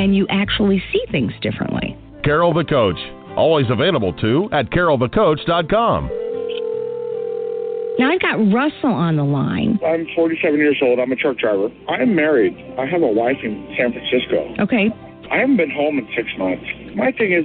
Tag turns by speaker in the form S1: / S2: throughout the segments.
S1: and you actually see things differently.
S2: Carol the Coach. Always available too at carolthecoach.com.
S1: Now I've got Russell on the line.
S3: I'm 47 years old. I'm a truck driver. I am married. I have a wife in San Francisco.
S1: Okay.
S3: I haven't been home in six months. My thing is,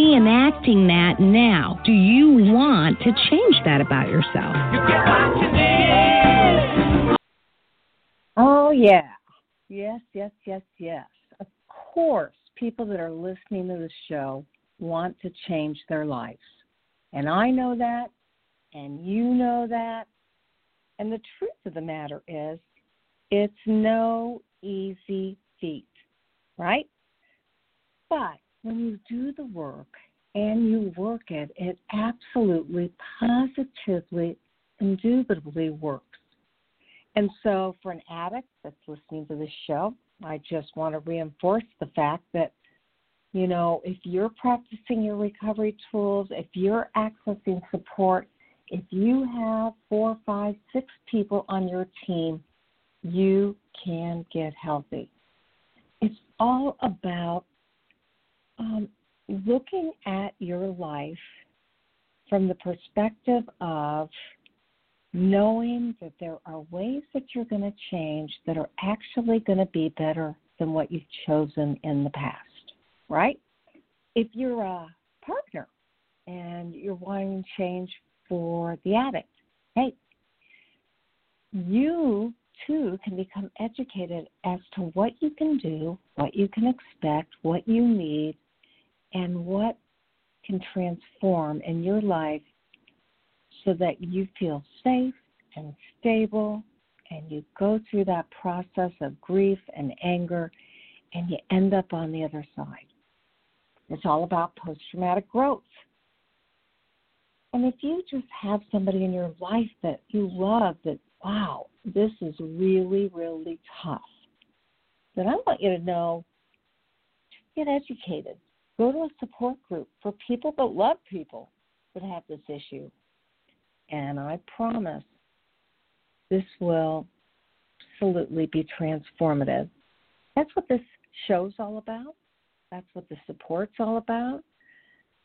S1: reenacting that now. Do you want to change that about yourself?
S4: Oh, yeah. Yes, yes, yes, yes. Of course, people that are listening to the show want to change their lives. And I know that, and you know that. And the truth of the matter is, it's no easy feat, right? But when you do the work and you work it, it absolutely, positively, indubitably works. And so, for an addict that's listening to this show, I just want to reinforce the fact that, you know, if you're practicing your recovery tools, if you're accessing support, if you have four, five, six people on your team, you can get healthy. It's all about um, looking at your life from the perspective of knowing that there are ways that you're going to change that are actually going to be better than what you've chosen in the past, right? If you're a partner and you're wanting change for the addict, hey, you too can become educated as to what you can do, what you can expect, what you need, and what can transform in your life so that you feel safe and stable and you go through that process of grief and anger and you end up on the other side. It's all about post traumatic growth. And if you just have somebody in your life that you love that, wow, this is really, really tough, then I want you to know get educated. Go to a support group for people that love people that have this issue. And I promise this will absolutely be transformative. That's what this show's all about. That's what the support's all about.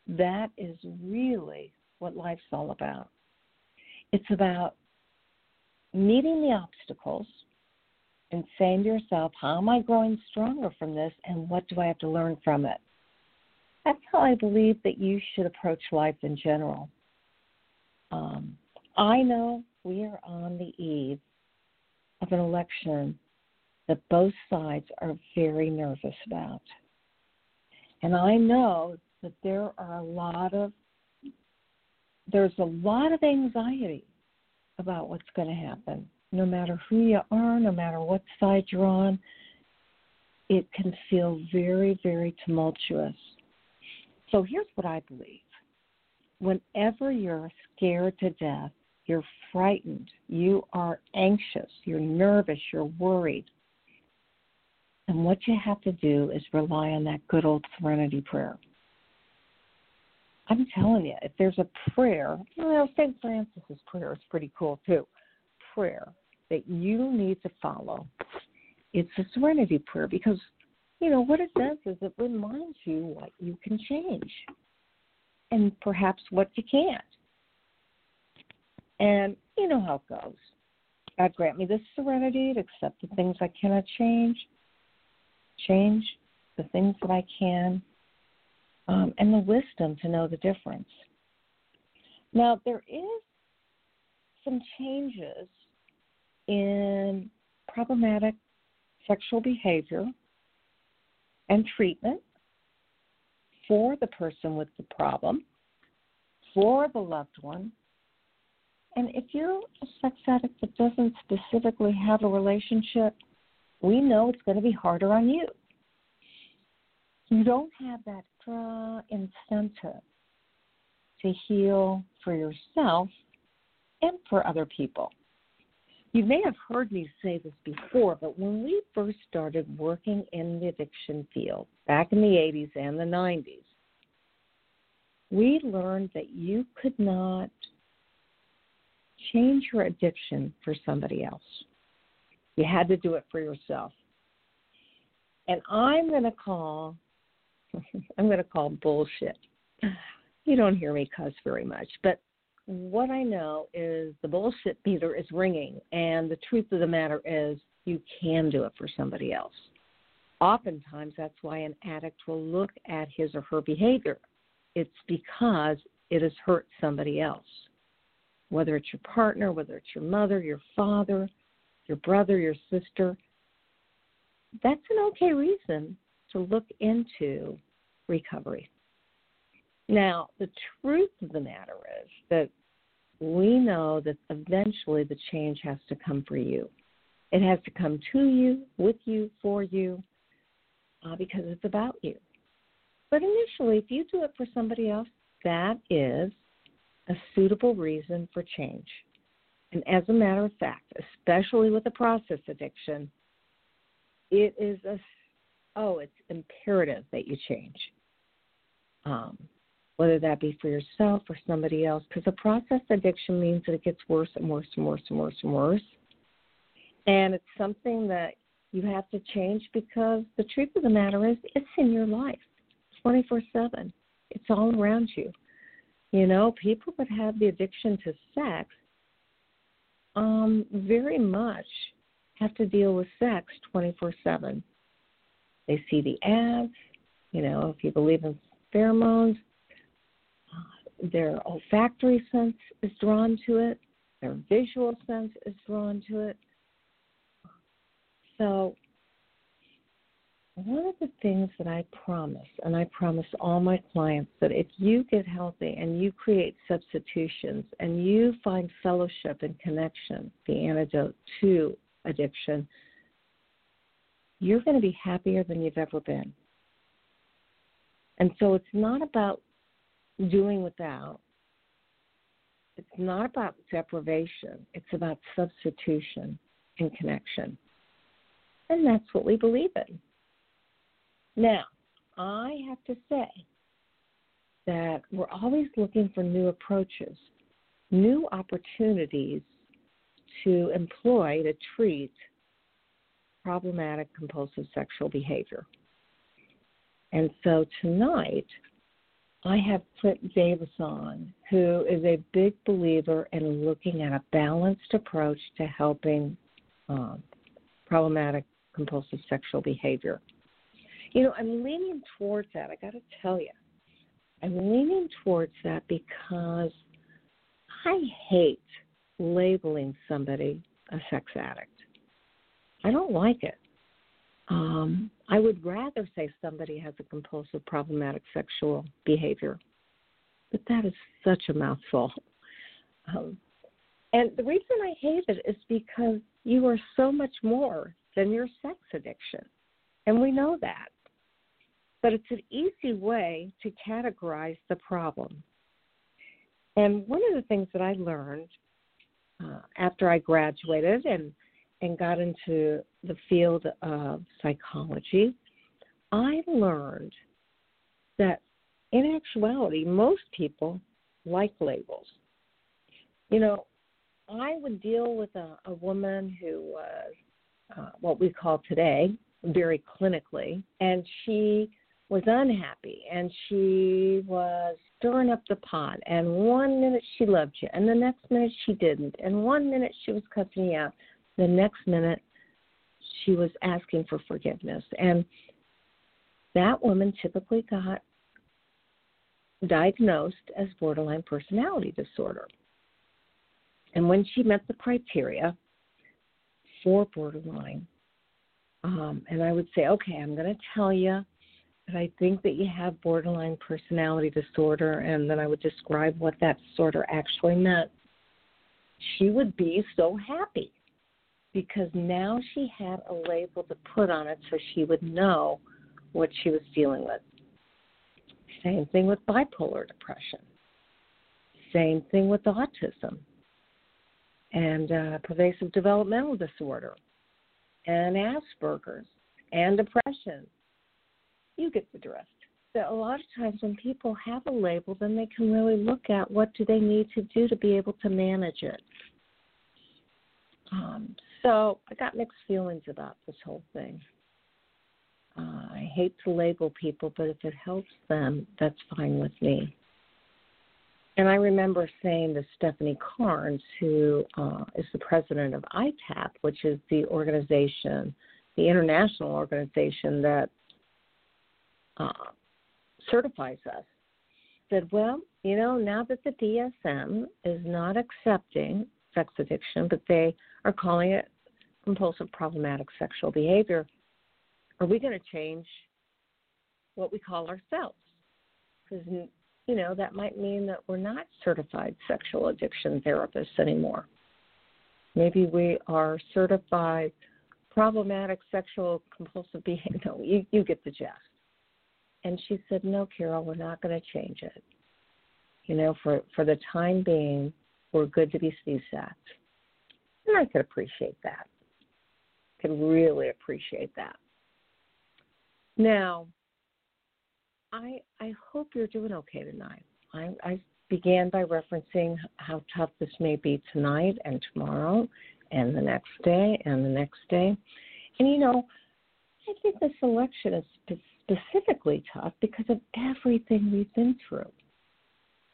S4: That is really what life's all about. It's about meeting the obstacles and saying to yourself, How am I growing stronger from this and what do I have to learn from it? That's how I believe that you should approach life in general. Um, I know we are on the eve of an election that both sides are very nervous about. And I know that there are a lot of there's a lot of anxiety about what's going to happen. No matter who you are, no matter what side you're on, it can feel very, very tumultuous. So here's what I believe. Whenever you're scared to death, you're frightened, you are anxious, you're nervous, you're worried. And what you have to do is rely on that good old serenity prayer. I'm telling you, if there's a prayer, you know, St. Francis's prayer is pretty cool too. Prayer that you need to follow. It's a serenity prayer because, you know, what it does is it reminds you what you can change and perhaps what you can't. And you know how it goes. God grant me the serenity to accept the things I cannot change, change the things that I can, um, and the wisdom to know the difference. Now, there is some changes in problematic sexual behavior and treatment for the person with the problem, for the loved one. And if you're a sex addict that doesn't specifically have a relationship, we know it's going to be harder on you. You don't have that extra incentive to heal for yourself and for other people. You may have heard me say this before, but when we first started working in the addiction field back in the 80s and the 90s, we learned that you could not change your addiction for somebody else. You had to do it for yourself. And I'm going to call I'm going to call bullshit. You don't hear me cuss very much, but what I know is the bullshit meter is ringing, and the truth of the matter is you can do it for somebody else. Oftentimes, that's why an addict will look at his or her behavior. It's because it has hurt somebody else, whether it's your partner, whether it's your mother, your father, your brother, your sister. That's an okay reason to look into recovery. Now, the truth of the matter is that we know that eventually the change has to come for you. It has to come to you, with you, for you, uh, because it's about you. But initially, if you do it for somebody else, that is a suitable reason for change. And as a matter of fact, especially with a process addiction, it is a oh, it's imperative that you change um, whether that be for yourself or somebody else, because a process addiction means that it gets worse and worse and worse and worse and worse. And it's something that you have to change because the truth of the matter is it's in your life 24 7. It's all around you. You know, people that have the addiction to sex um, very much have to deal with sex 24 7. They see the ads, you know, if you believe in pheromones. Their olfactory sense is drawn to it. Their visual sense is drawn to it. So, one of the things that I promise, and I promise all my clients, that if you get healthy and you create substitutions and you find fellowship and connection, the antidote to addiction, you're going to be happier than you've ever been. And so it's not about doing without. It's not about deprivation. It's about substitution and connection. And that's what we believe in. Now, I have to say that we're always looking for new approaches, new opportunities to employ to treat problematic compulsive sexual behavior. And so tonight, I have Clint Davis on, who is a big believer in looking at a balanced approach to helping um, problematic compulsive sexual behavior. You know, I'm leaning towards that. I got to tell you, I'm leaning towards that because I hate labeling somebody a sex addict. I don't like it. Um, I would rather say somebody has a compulsive, problematic sexual behavior, but that is such a mouthful. Um, and the reason I hate it is because you are so much more than your sex addiction. And we know that. But it's an easy way to categorize the problem. And one of the things that I learned uh, after I graduated and and got into the field of psychology, I learned that in actuality, most people like labels. You know, I would deal with a, a woman who was uh, what we call today very clinically, and she was unhappy and she was stirring up the pot. And one minute she loved you, and the next minute she didn't. And one minute she was cussing you out, the next minute she was asking for forgiveness. And that woman typically got diagnosed as borderline personality disorder. And when she met the criteria for borderline, um, and I would say, okay, I'm going to tell you that I think that you have borderline personality disorder, and then I would describe what that disorder actually meant. She would be so happy because now she had a label to put on it so she would know what she was dealing with. Same thing with bipolar depression. Same thing with autism and uh, pervasive developmental disorder and Asperger's and depression. You get the drift. So a lot of times when people have a label, then they can really look at what do they need to do to be able to manage it. Um, so I got mixed feelings about this whole thing. Uh, I hate to label people, but if it helps them, that's fine with me. And I remember saying to Stephanie Carnes, who uh, is the president of ITAP, which is the organization, the international organization that uh, certifies us, said, well, you know, now that the DSM is not accepting sex addiction, but they are calling it compulsive problematic sexual behavior, are we going to change what we call ourselves? Because you know, that might mean that we're not certified sexual addiction therapists anymore. Maybe we are certified problematic sexual compulsive behavior. No, you, you get the gist. And she said, No, Carol, we're not going to change it. You know, for, for the time being, we're good to be CSAT. And I could appreciate that. Could really appreciate that. Now, I I hope you're doing okay tonight. I, I began by referencing how tough this may be tonight and tomorrow and the next day and the next day. And you know, I think this election is specifically tough because of everything we've been through.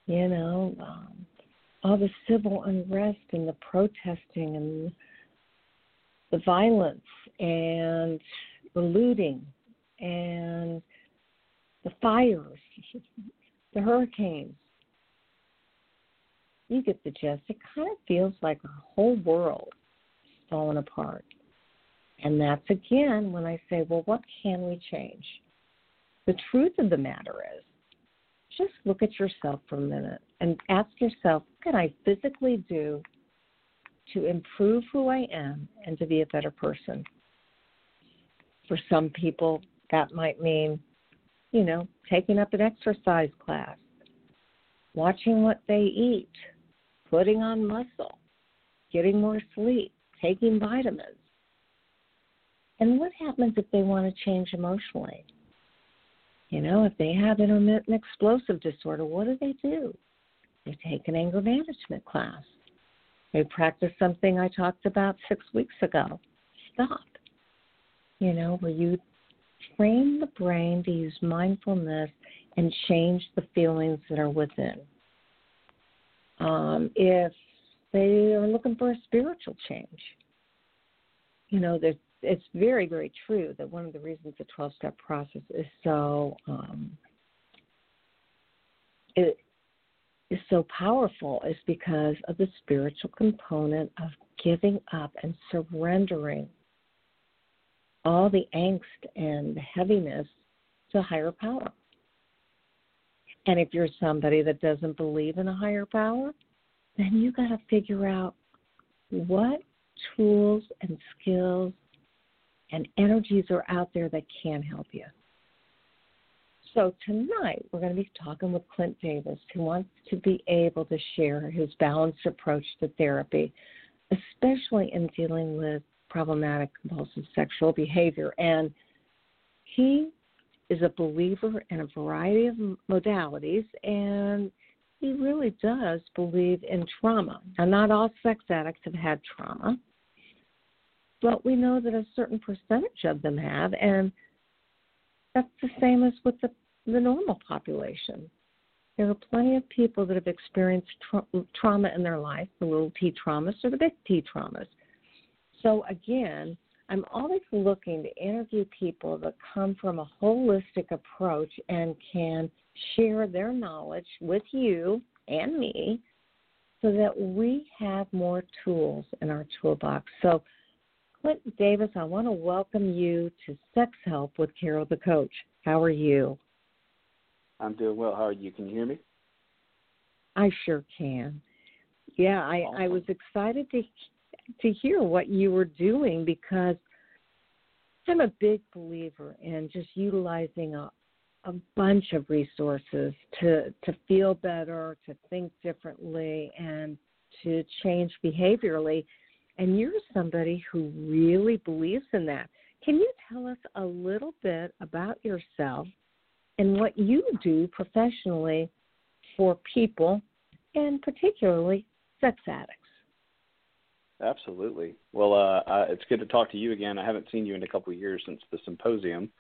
S4: You know, um, all the civil unrest and the protesting and the violence and the looting and the fires, the hurricanes. You get the gist. It kind of feels like our whole world is falling apart. And that's again when I say, well, what can we change? The truth of the matter is, just look at yourself for a minute and ask yourself, what can I physically do to improve who I am and to be a better person? For some people, that might mean you know, taking up an exercise class, watching what they eat, putting on muscle, getting more sleep, taking vitamins. And what happens if they want to change emotionally? You know, if they have intermittent explosive disorder, what do they do? They take an anger management class. They practice something I talked about six weeks ago. Stop. You know, where you train the brain to use mindfulness and change the feelings that are within. Um, if they are looking for a spiritual change, you know, it's very, very true that one of the reasons the 12 step process is so um, it is so powerful is because of the spiritual component of giving up and surrendering all the angst and heaviness to higher power. And if you're somebody that doesn't believe in a higher power, then you got to figure out what tools and skills and energies are out there that can help you. So tonight we're going to be talking with Clint Davis, who wants to be able to share his balanced approach to therapy, especially in dealing with problematic compulsive sexual behavior. And he is a believer in a variety of modalities, and he really does believe in trauma. Now, not all sex addicts have had trauma, but we know that a certain percentage of them have, and that's the same as with the, the normal population. There are plenty of people that have experienced tra- trauma in their life, the little t traumas or the big T traumas. So, again, I'm always looking to interview people that come from a holistic approach and can share their knowledge with you and me so that we have more tools in our toolbox. So, Clinton Davis, I want to welcome you to Sex Help with Carol the Coach. How are you?
S5: I'm doing well. How are you? Can you hear me?
S4: I sure can. Yeah, I, awesome. I was excited to to hear what you were doing because I'm a big believer in just utilizing a, a bunch of resources to to feel better, to think differently, and to change behaviorally. And you're somebody who really believes in that. Can you tell us a little bit about yourself and what you do professionally for people, and particularly sex addicts?
S5: Absolutely. Well, uh, uh, it's good to talk to you again. I haven't seen you in a couple of years since the symposium.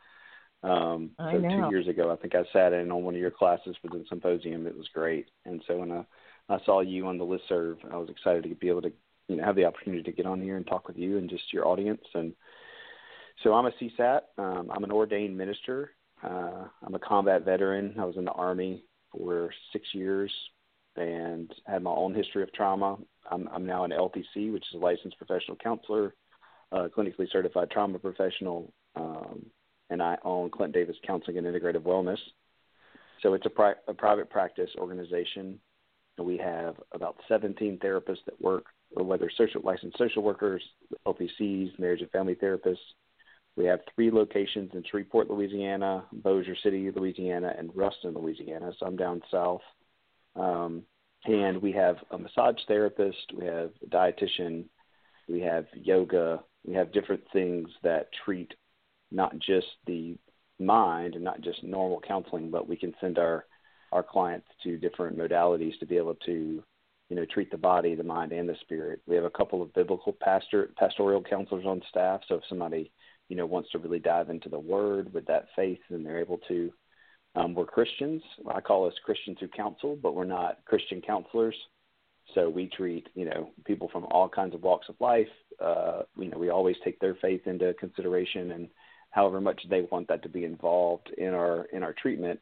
S5: Um, so two years ago, I think I sat in on one of your classes for the symposium. It was great, and so when I, I saw you on the list serve, I was excited to be able to, you know, have the opportunity to get on here and talk with you and just your audience. And so I'm a CSAT. Um, I'm an ordained minister. Uh, I'm a combat veteran. I was in the Army for six years and had my own history of trauma. I'm, I'm now an LPC, which is a licensed professional counselor, uh, clinically certified trauma professional, um, and I own Clint Davis Counseling and Integrative Wellness. So it's a, pri- a private practice organization. We have about 17 therapists that work, whether social licensed social workers, LPCs, marriage and family therapists. We have three locations in Shreveport, Louisiana, Bossier City, Louisiana, and Ruston, Louisiana. So I'm down south. Um, and we have a massage therapist, we have a dietitian, we have yoga, we have different things that treat not just the mind and not just normal counseling, but we can send our our clients to different modalities to be able to, you know, treat the body, the mind, and the spirit. We have a couple of biblical pastor pastoral counselors on staff, so if somebody, you know, wants to really dive into the Word with that faith, and they're able to um, we're Christians. I call us Christians who counsel, but we're not Christian counselors. So we treat you know people from all kinds of walks of life. Uh, you know we always take their faith into consideration, and however much they want that to be involved in our in our treatment.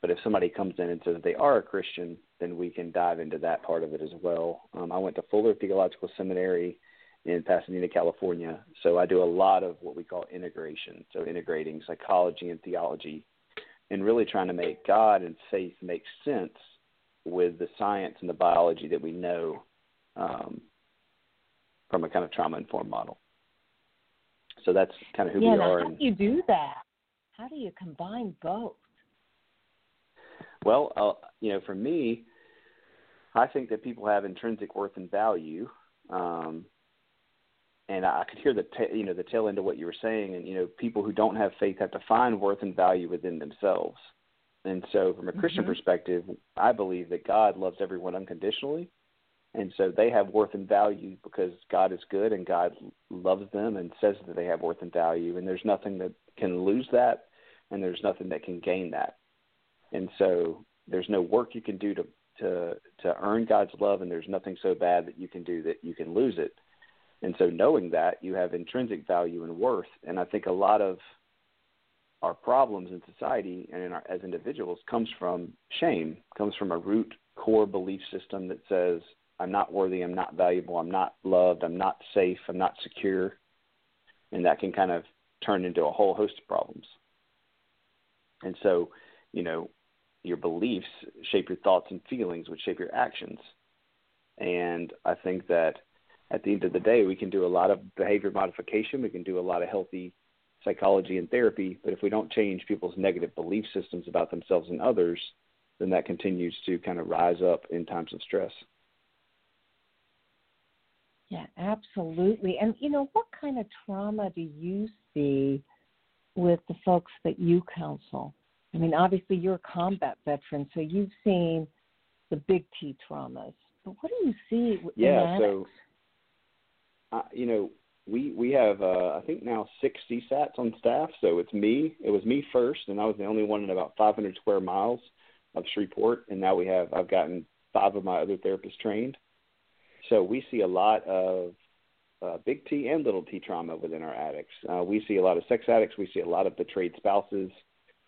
S5: But if somebody comes in and says they are a Christian, then we can dive into that part of it as well. Um, I went to Fuller Theological Seminary in Pasadena, California, so I do a lot of what we call integration. So integrating psychology and theology and really trying to make God and faith make sense with the science and the biology that we know um, from a kind of trauma informed model. So that's kind of who
S4: yeah,
S5: we are.
S4: How do you do that? How do you combine both?
S5: Well, uh, you know, for me, I think that people have intrinsic worth and value, um, and I could hear the ta- you know the tail end of what you were saying, and you know people who don't have faith have to find worth and value within themselves. And so, from a Christian
S4: mm-hmm.
S5: perspective, I believe that God loves everyone unconditionally, and so they have worth and value because God is good and God loves them and says that they have worth and value, and there's nothing that can lose that, and there's nothing that can gain that. And so, there's no work you can do to to to earn God's love, and there's nothing so bad that you can do that you can lose it and so knowing that you have intrinsic value and worth, and I think a lot of our problems in society and in our, as individuals comes from shame, comes from a root core belief system that says I'm not worthy, I'm not valuable, I'm not loved, I'm not safe, I'm not secure, and that can kind of turn into a whole host of problems. And so, you know, your beliefs shape your thoughts and feelings, which shape your actions. And I think that at the end of the day, we can do a lot of behavior modification. We can do a lot of healthy psychology and therapy. But if we don't change people's negative belief systems about themselves and others, then that continues to kind of rise up in times of stress.
S4: Yeah, absolutely. And you know, what kind of trauma do you see with the folks that you counsel? I mean, obviously you're a combat veteran, so you've seen the big T traumas. But what do you see
S5: yeah, so uh, you know, we we have uh, I think now six CSATs on staff. So it's me. It was me first, and I was the only one in about 500 square miles of Shreveport. And now we have I've gotten five of my other therapists trained. So we see a lot of uh, big T and little T trauma within our addicts. Uh, we see a lot of sex addicts. We see a lot of betrayed spouses.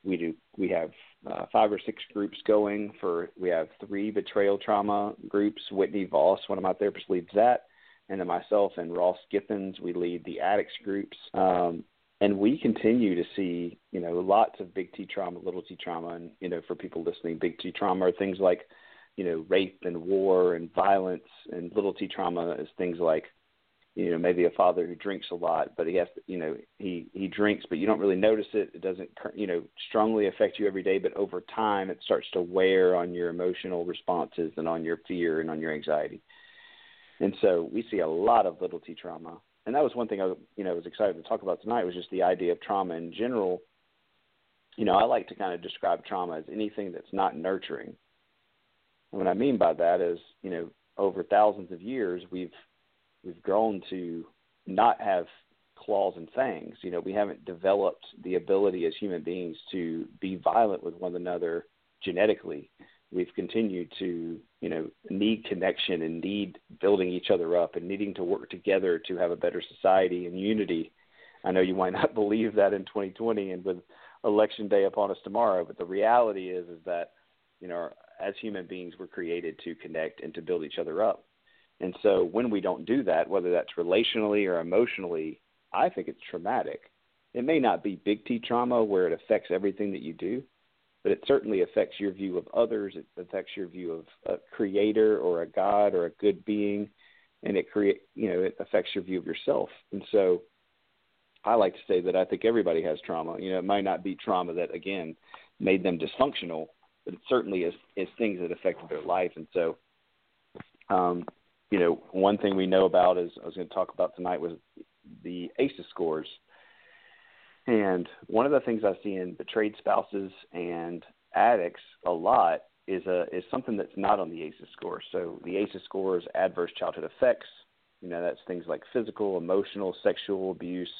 S5: We do. We have uh, five or six groups going for. We have three betrayal trauma groups. Whitney Voss, one of my therapists, leads that, and then myself and Ross Giffens, we lead the addicts groups. Um, and we continue to see, you know, lots of big T trauma, little T trauma, and you know, for people listening, big T trauma are things like, you know, rape and war and violence, and little T trauma is things like you know maybe a father who drinks a lot but he has to, you know he he drinks but you don't really notice it it doesn't you know strongly affect you every day but over time it starts to wear on your emotional responses and on your fear and on your anxiety and so we see a lot of little t trauma and that was one thing i you know was excited to talk about tonight was just the idea of trauma in general you know i like to kind of describe trauma as anything that's not nurturing and what i mean by that is you know over thousands of years we've we've grown to not have claws and fangs. You know, we haven't developed the ability as human beings to be violent with one another genetically. We've continued to, you know, need connection and need building each other up and needing to work together to have a better society and unity. I know you might not believe that in 2020 and with election day upon us tomorrow, but the reality is is that, you know, as human beings we're created to connect and to build each other up. And so when we don't do that, whether that's relationally or emotionally, I think it's traumatic. It may not be big T trauma where it affects everything that you do, but it certainly affects your view of others. It affects your view of a creator or a God or a good being, and it create you know it affects your view of yourself. And so, I like to say that I think everybody has trauma. You know, it might not be trauma that again made them dysfunctional, but it certainly is is things that affected their life. And so, um, you know, one thing we know about is I was going to talk about tonight was the ACEs scores. And one of the things I see in betrayed spouses and addicts a lot is a is something that's not on the ACEs score. So the ACEs score is adverse childhood effects. You know, that's things like physical, emotional, sexual abuse,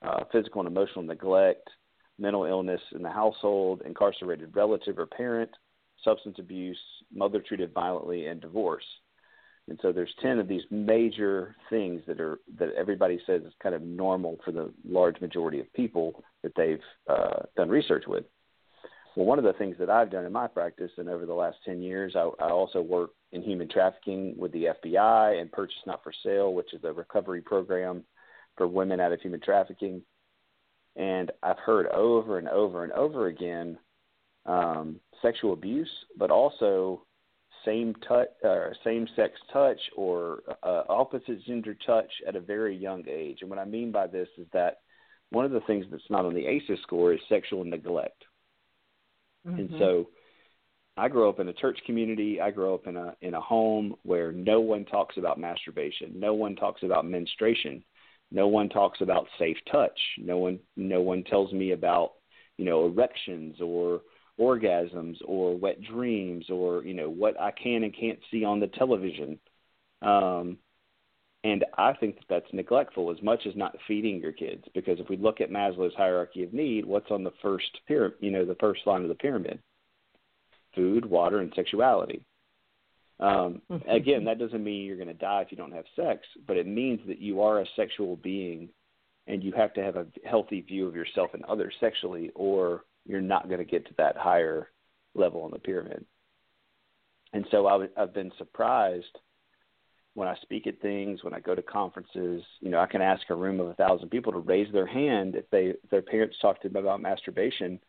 S5: uh, physical and emotional neglect, mental illness in the household, incarcerated relative or parent, substance abuse, mother treated violently, and divorce. And so there's 10 of these major things that are that everybody says is kind of normal for the large majority of people that they've uh, done research with. Well, one of the things that I've done in my practice and over the last 10 years, I, I also work in human trafficking with the FBI and Purchase Not for Sale, which is a recovery program for women out of human trafficking. And I've heard over and over and over again um, sexual abuse, but also same touch, uh, same sex touch, or uh, opposite gender touch at a very young age. And what I mean by this is that one of the things that's not on the ACEs score is sexual neglect. Mm-hmm. And so, I grew up in a church community. I grew up in a in a home where no one talks about masturbation. No one talks about menstruation. No one talks about safe touch. No one no one tells me about you know erections or orgasms or wet dreams or you know what I can and can't see on the television. Um, and I think that that's neglectful as much as not feeding your kids because if we look at Maslow's hierarchy of need, what's on the first pyramid, you know, the first line of the pyramid? Food, water, and sexuality. Um, again, that doesn't mean you're going to die if you don't have sex, but it means that you are a sexual being and you have to have a healthy view of yourself and others sexually, or you're not going to get to that higher level on the pyramid. And so I w- I've been surprised when I speak at things, when I go to conferences. You know, I can ask a room of a thousand people to raise their hand if they if their parents talk to them about masturbation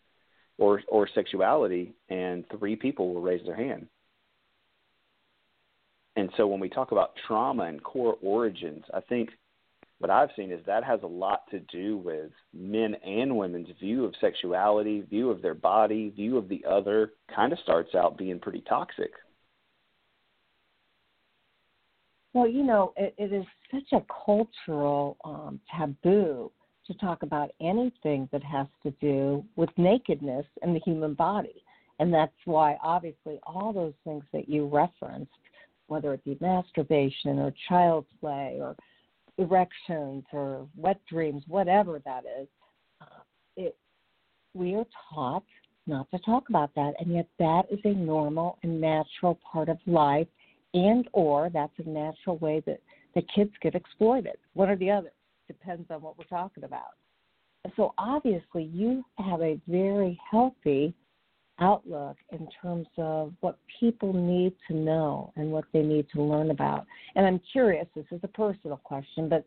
S5: or or sexuality, and three people will raise their hand. And so when we talk about trauma and core origins, I think what I've seen is that has a lot to do with men and women's view of sexuality, view of their body, view of the other, kind of starts out being pretty toxic.
S4: Well, you know, it, it is such a cultural um, taboo to talk about anything that has to do with nakedness in the human body. And that's why, obviously, all those things that you referenced, whether it be masturbation or child play or erections or wet dreams, whatever that is, uh, it, we are taught not to talk about that, and yet that is a normal and natural part of life, and or that's a natural way that the kids get exploited. One or the other depends on what we're talking about. So obviously, you have a very healthy outlook in terms of what people need to know and what they need to learn about. And I'm curious, this is a personal question, but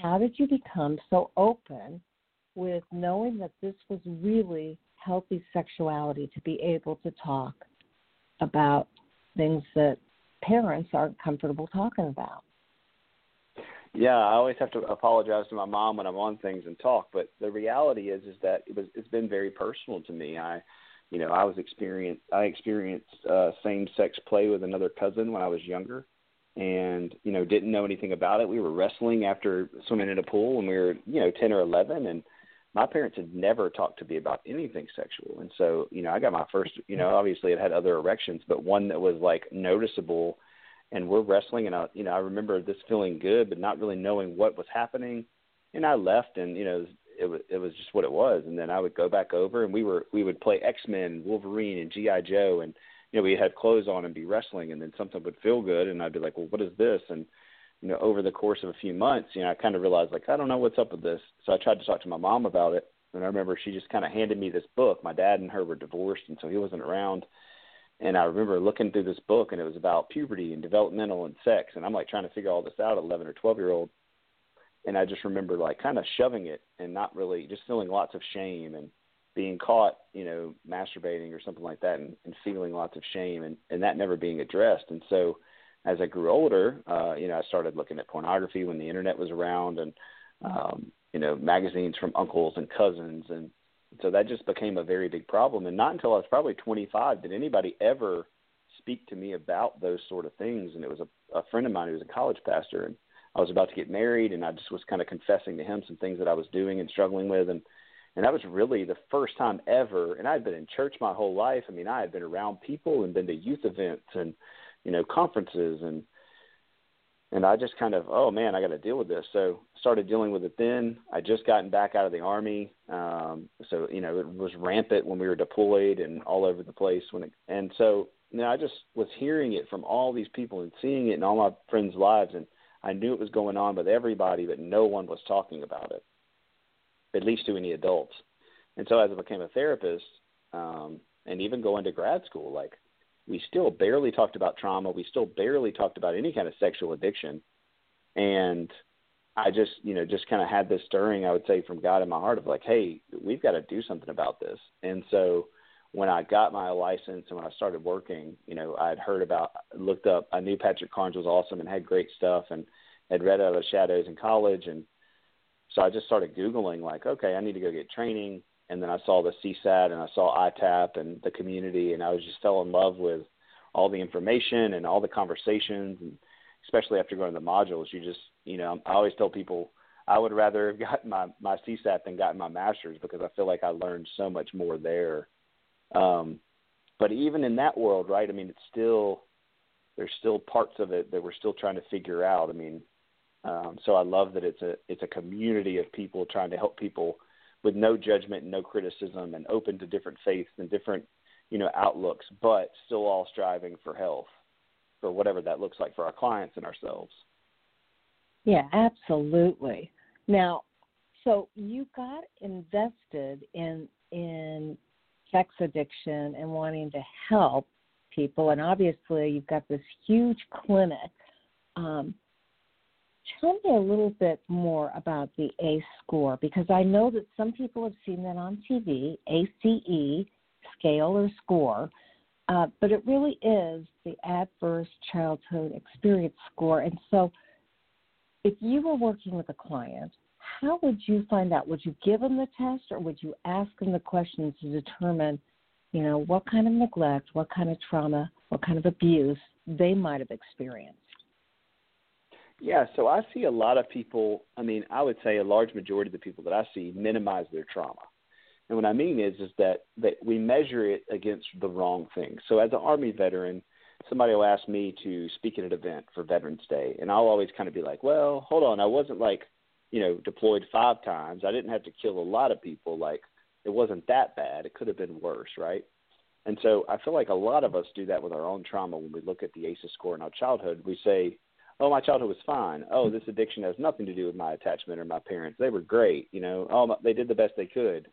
S4: how did you become so open with knowing that this was really healthy sexuality to be able to talk about things that parents aren't comfortable talking about?
S5: Yeah, I always have to apologize to my mom when I'm on things and talk, but the reality is is that it was it's been very personal to me. I you know, I was experienced I experienced uh same sex play with another cousin when I was younger and, you know, didn't know anything about it. We were wrestling after swimming in a pool when we were, you know, 10 or 11 and my parents had never talked to me about anything sexual. And so, you know, I got my first, you know, obviously I'd had other erections, but one that was like noticeable and we're wrestling and I, you know, I remember this feeling good but not really knowing what was happening. And I left and, you know, it was it was just what it was. And then I would go back over and we were we would play X Men, Wolverine, and GI Joe, and you know we had clothes on and be wrestling, and then something would feel good, and I'd be like, well, what is this? And you know, over the course of a few months, you know, I kind of realized like I don't know what's up with this. So I tried to talk to my mom about it, and I remember she just kind of handed me this book. My dad and her were divorced, and so he wasn't around. And I remember looking through this book, and it was about puberty and developmental and sex, and I'm like trying to figure all this out, 11 or 12 year old and I just remember like kind of shoving it and not really just feeling lots of shame and being caught, you know, masturbating or something like that and, and feeling lots of shame and, and that never being addressed. And so as I grew older, uh, you know, I started looking at pornography when the internet was around and, um, you know, magazines from uncles and cousins. And so that just became a very big problem. And not until I was probably 25 did anybody ever speak to me about those sort of things. And it was a, a friend of mine who was a college pastor and I was about to get married, and I just was kind of confessing to him some things that I was doing and struggling with, and and that was really the first time ever. And I had been in church my whole life. I mean, I had been around people and been to youth events and you know conferences and and I just kind of, oh man, I got to deal with this. So started dealing with it then. I just gotten back out of the army, um, so you know it was rampant when we were deployed and all over the place. When it, and so you know I just was hearing it from all these people and seeing it in all my friends' lives, and I knew it was going on with everybody, but no one was talking about it, at least to any adults. And so as I became a therapist, um, and even going to grad school, like we still barely talked about trauma. We still barely talked about any kind of sexual addiction. And I just, you know, just kind of had this stirring, I would say, from God in my heart of like, hey, we've got to do something about this. And so when I got my license and when I started working, you know, I had heard about, looked up, I knew Patrick Carnes was awesome and had great stuff and had read Out of the Shadows in college. And so I just started Googling, like, okay, I need to go get training. And then I saw the CSAT and I saw ITAP and the community, and I was just fell in love with all the information and all the conversations. And especially after going to the modules, you just, you know, I always tell people, I would rather have gotten my my CSAT than gotten my master's because I feel like I learned so much more there um, but even in that world, right? I mean, it's still there's still parts of it that we're still trying to figure out. I mean, um, so I love that it's a it's a community of people trying to help people with no judgment and no criticism and open to different faiths and different you know outlooks, but still all striving for health for whatever that looks like for our clients and ourselves.
S4: Yeah, absolutely. Now, so you got invested in in sex addiction and wanting to help people, and obviously you've got this huge clinic. Um, tell me a little bit more about the ACE score because I know that some people have seen that on TV, ACE scale or score, uh, but it really is the adverse childhood experience score. And so, if you were working with a client how would you find out? Would you give them the test or would you ask them the questions to determine, you know, what kind of neglect, what kind of trauma, what kind of abuse they might have experienced?
S5: Yeah, so I see a lot of people. I mean, I would say a large majority of the people that I see minimize their trauma. And what I mean is, is that that we measure it against the wrong thing. So as an Army veteran, somebody will ask me to speak at an event for Veterans Day, and I'll always kind of be like, "Well, hold on, I wasn't like, you know, deployed five times. I didn't have to kill a lot of people. Like, it wasn't that bad. It could have been worse, right?" And so I feel like a lot of us do that with our own trauma when we look at the ACEs score in our childhood. We say, oh, my childhood was fine. Oh, this addiction has nothing to do with my attachment or my parents. They were great. You know, oh, they did the best they could.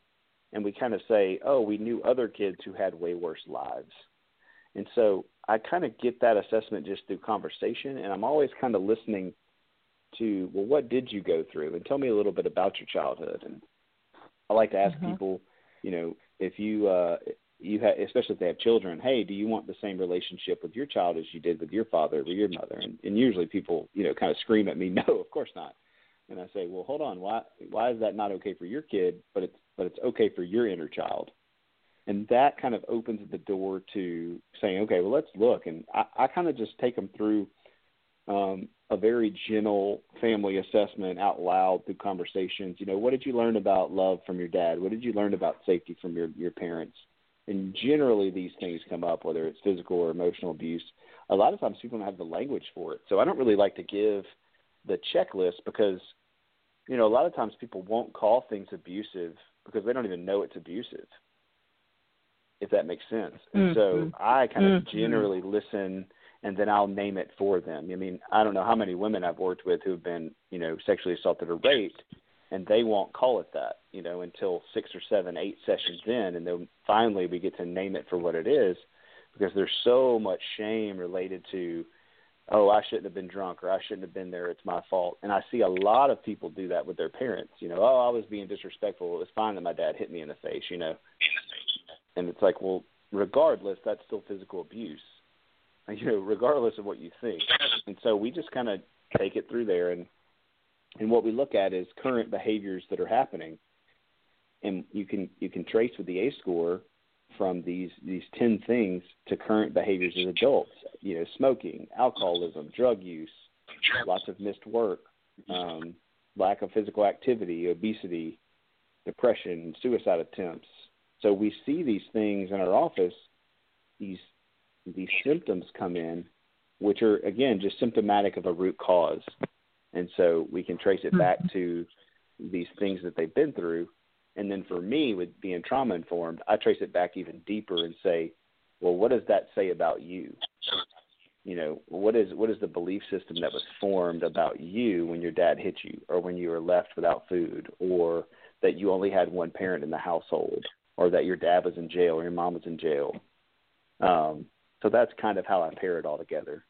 S5: And we kind of say, oh, we knew other kids who had way worse lives. And so I kind of get that assessment just through conversation. And I'm always kind of listening to, well, what did you go through? And tell me a little bit about your childhood. And I like to ask mm-hmm. people, you know, if you, uh, you have, especially if they have children, hey, do you want the same relationship with your child as you did with your father or your mother? And, and usually people, you know, kind of scream at me, no, of course not. And I say, well, hold on, why why is that not okay for your kid, but it's but it's okay for your inner child? And that kind of opens the door to saying, okay, well, let's look. And I, I kind of just take them through um, a very gentle family assessment out loud through conversations. You know, what did you learn about love from your dad? What did you learn about safety from your your parents? and generally these things come up, whether it's physical or emotional abuse. A lot of times people don't have the language for it. So I don't really like to give the checklist because, you know, a lot of times people won't call things abusive because they don't even know it's abusive. If that makes sense. And mm-hmm. so I kind of mm-hmm. generally listen and then I'll name it for them. I mean, I don't know how many women I've worked with who've been, you know, sexually assaulted or raped and they won't call it that, you know, until six or seven, eight sessions in, and then finally we get to name it for what it is, because there's so much shame related to, oh, I shouldn't have been drunk or I shouldn't have been there. It's my fault. And I see a lot of people do that with their parents. You know, oh, I was being disrespectful. It was fine that my dad hit me in the face. You know, and it's like, well, regardless, that's still physical abuse. You know, regardless of what you think. And so we just kind of take it through there and and what we look at is current behaviors that are happening, and you can you can trace with the A score from these these ten things to current behaviors as adults. You know, smoking, alcoholism, drug use, lots of missed work, um, lack of physical activity, obesity, depression, suicide attempts. So we see these things in our office. These these symptoms come in, which are again just symptomatic of a root cause. And so we can trace it back mm-hmm. to these things that they've been through. And then for me with being trauma informed i trace it back even deeper and say well what does that say about you? You know what is what is the belief system that was formed about you when your dad hit you or when you were left without food or that you only had one parent in the household or that your dad was in jail or your mom was in jail? Um so that's kind of how i pair it all together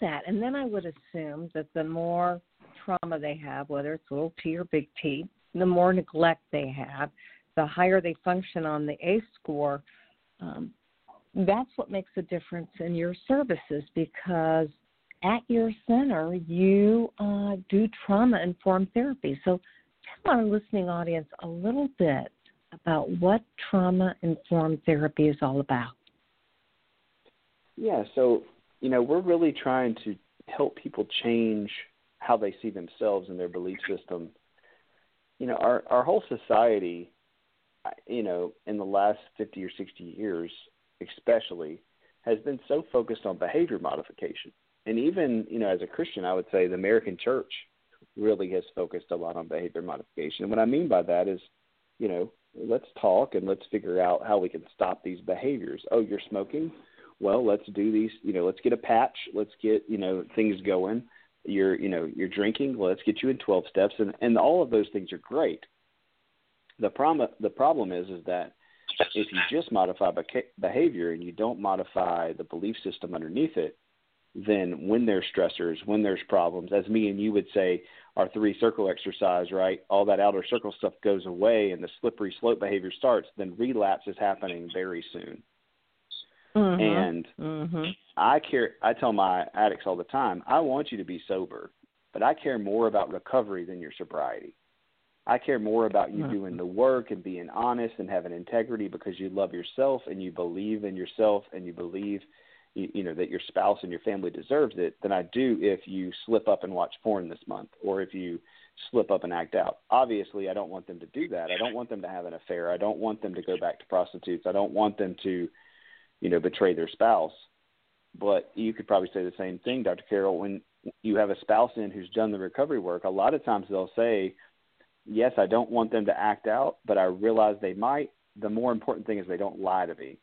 S4: that. And then I would assume that the more trauma they have, whether it's little t or big T, the more neglect they have, the higher they function on the ACE score. Um, that's what makes a difference in your services because at your center you uh, do trauma informed therapy. So tell our listening audience a little bit about what trauma informed therapy is all about.
S5: Yeah, so you know, we're really trying to help people change how they see themselves and their belief system. You know, our our whole society, you know, in the last 50 or 60 years, especially, has been so focused on behavior modification. And even, you know, as a Christian, I would say the American church really has focused a lot on behavior modification. And what I mean by that is, you know, let's talk and let's figure out how we can stop these behaviors. Oh, you're smoking? Well, let's do these, you know, let's get a patch, let's get, you know, things going. You're, you know, you're drinking, well, let's get you in 12 steps and and all of those things are great. The problem the problem is is that if you just modify behavior and you don't modify the belief system underneath it, then when there's stressors, when there's problems, as me and you would say, our three circle exercise, right? All that outer circle stuff goes away and the slippery slope behavior starts, then relapse is happening very soon.
S4: Mm-hmm.
S5: And
S4: mm-hmm.
S5: I care. I tell my addicts all the time, I want you to be sober, but I care more about recovery than your sobriety. I care more about you mm-hmm. doing the work and being honest and having integrity because you love yourself and you believe in yourself and you believe you, you know that your spouse and your family deserves it than I do if you slip up and watch porn this month or if you slip up and act out. Obviously, I don't want them to do that. I don't want them to have an affair. I don't want them to go back to prostitutes. I don't want them to, you know, betray their spouse. But you could probably say the same thing, Dr. Carol. when you have a spouse in who's done the recovery work. A lot of times they'll say, "Yes, I don't want them to act out, but I realize they might." The more important thing is they don't lie to me.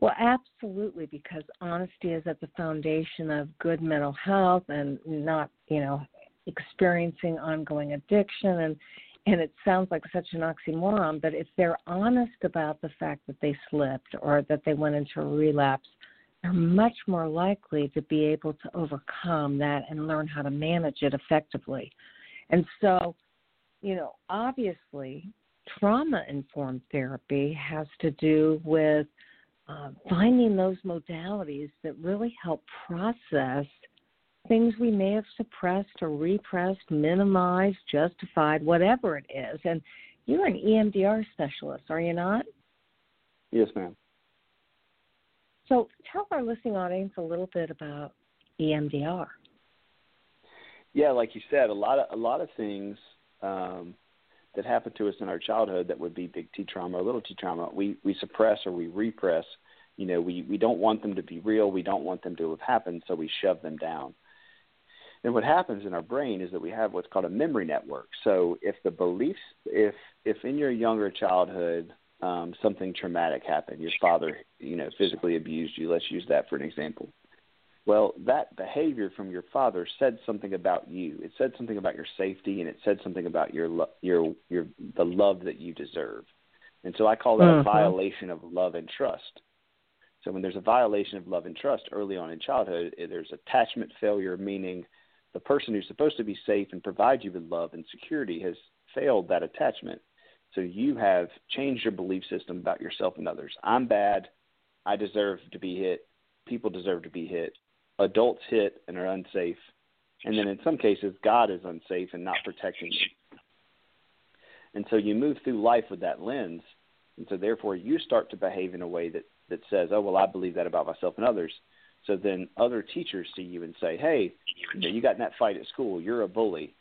S4: Well, absolutely, because honesty is at the foundation of good mental health and not, you know, experiencing ongoing addiction and and it sounds like such an oxymoron, but if they're honest about the fact that they slipped or that they went into a relapse, they're much more likely to be able to overcome that and learn how to manage it effectively. And so, you know, obviously, trauma informed therapy has to do with uh, finding those modalities that really help process things we may have suppressed or repressed, minimized, justified, whatever it is. And you're an EMDR specialist, are you not?
S5: Yes, ma'am.
S4: So tell our listening audience a little bit about EMDR.
S5: Yeah, like you said, a lot of a lot of things um, that happen to us in our childhood that would be big T trauma or little T trauma, we we suppress or we repress. You know, we we don't want them to be real. We don't want them to have happened, so we shove them down. And what happens in our brain is that we have what's called a memory network. So if the beliefs, if if in your younger childhood um, something traumatic happened, your father, you know, physically abused you. Let's use that for an example. Well, that behavior from your father said something about you. It said something about your safety, and it said something about your lo- your your the love that you deserve. And so I call that a violation of love and trust. So when there's a violation of love and trust early on in childhood, eh, there's attachment failure, meaning the person who's supposed to be safe and provide you with love and security has failed that attachment. So you have changed your belief system about yourself and others. I'm bad. I deserve to be hit. People deserve to be hit adults hit and are unsafe, and then in some cases God is unsafe and not protecting you. And so you move through life with that lens, and so therefore you start to behave in a way that that says, "Oh well, I believe that about myself and others." So then other teachers see you and say, "Hey, you know, you got in that fight at school. You're a bully,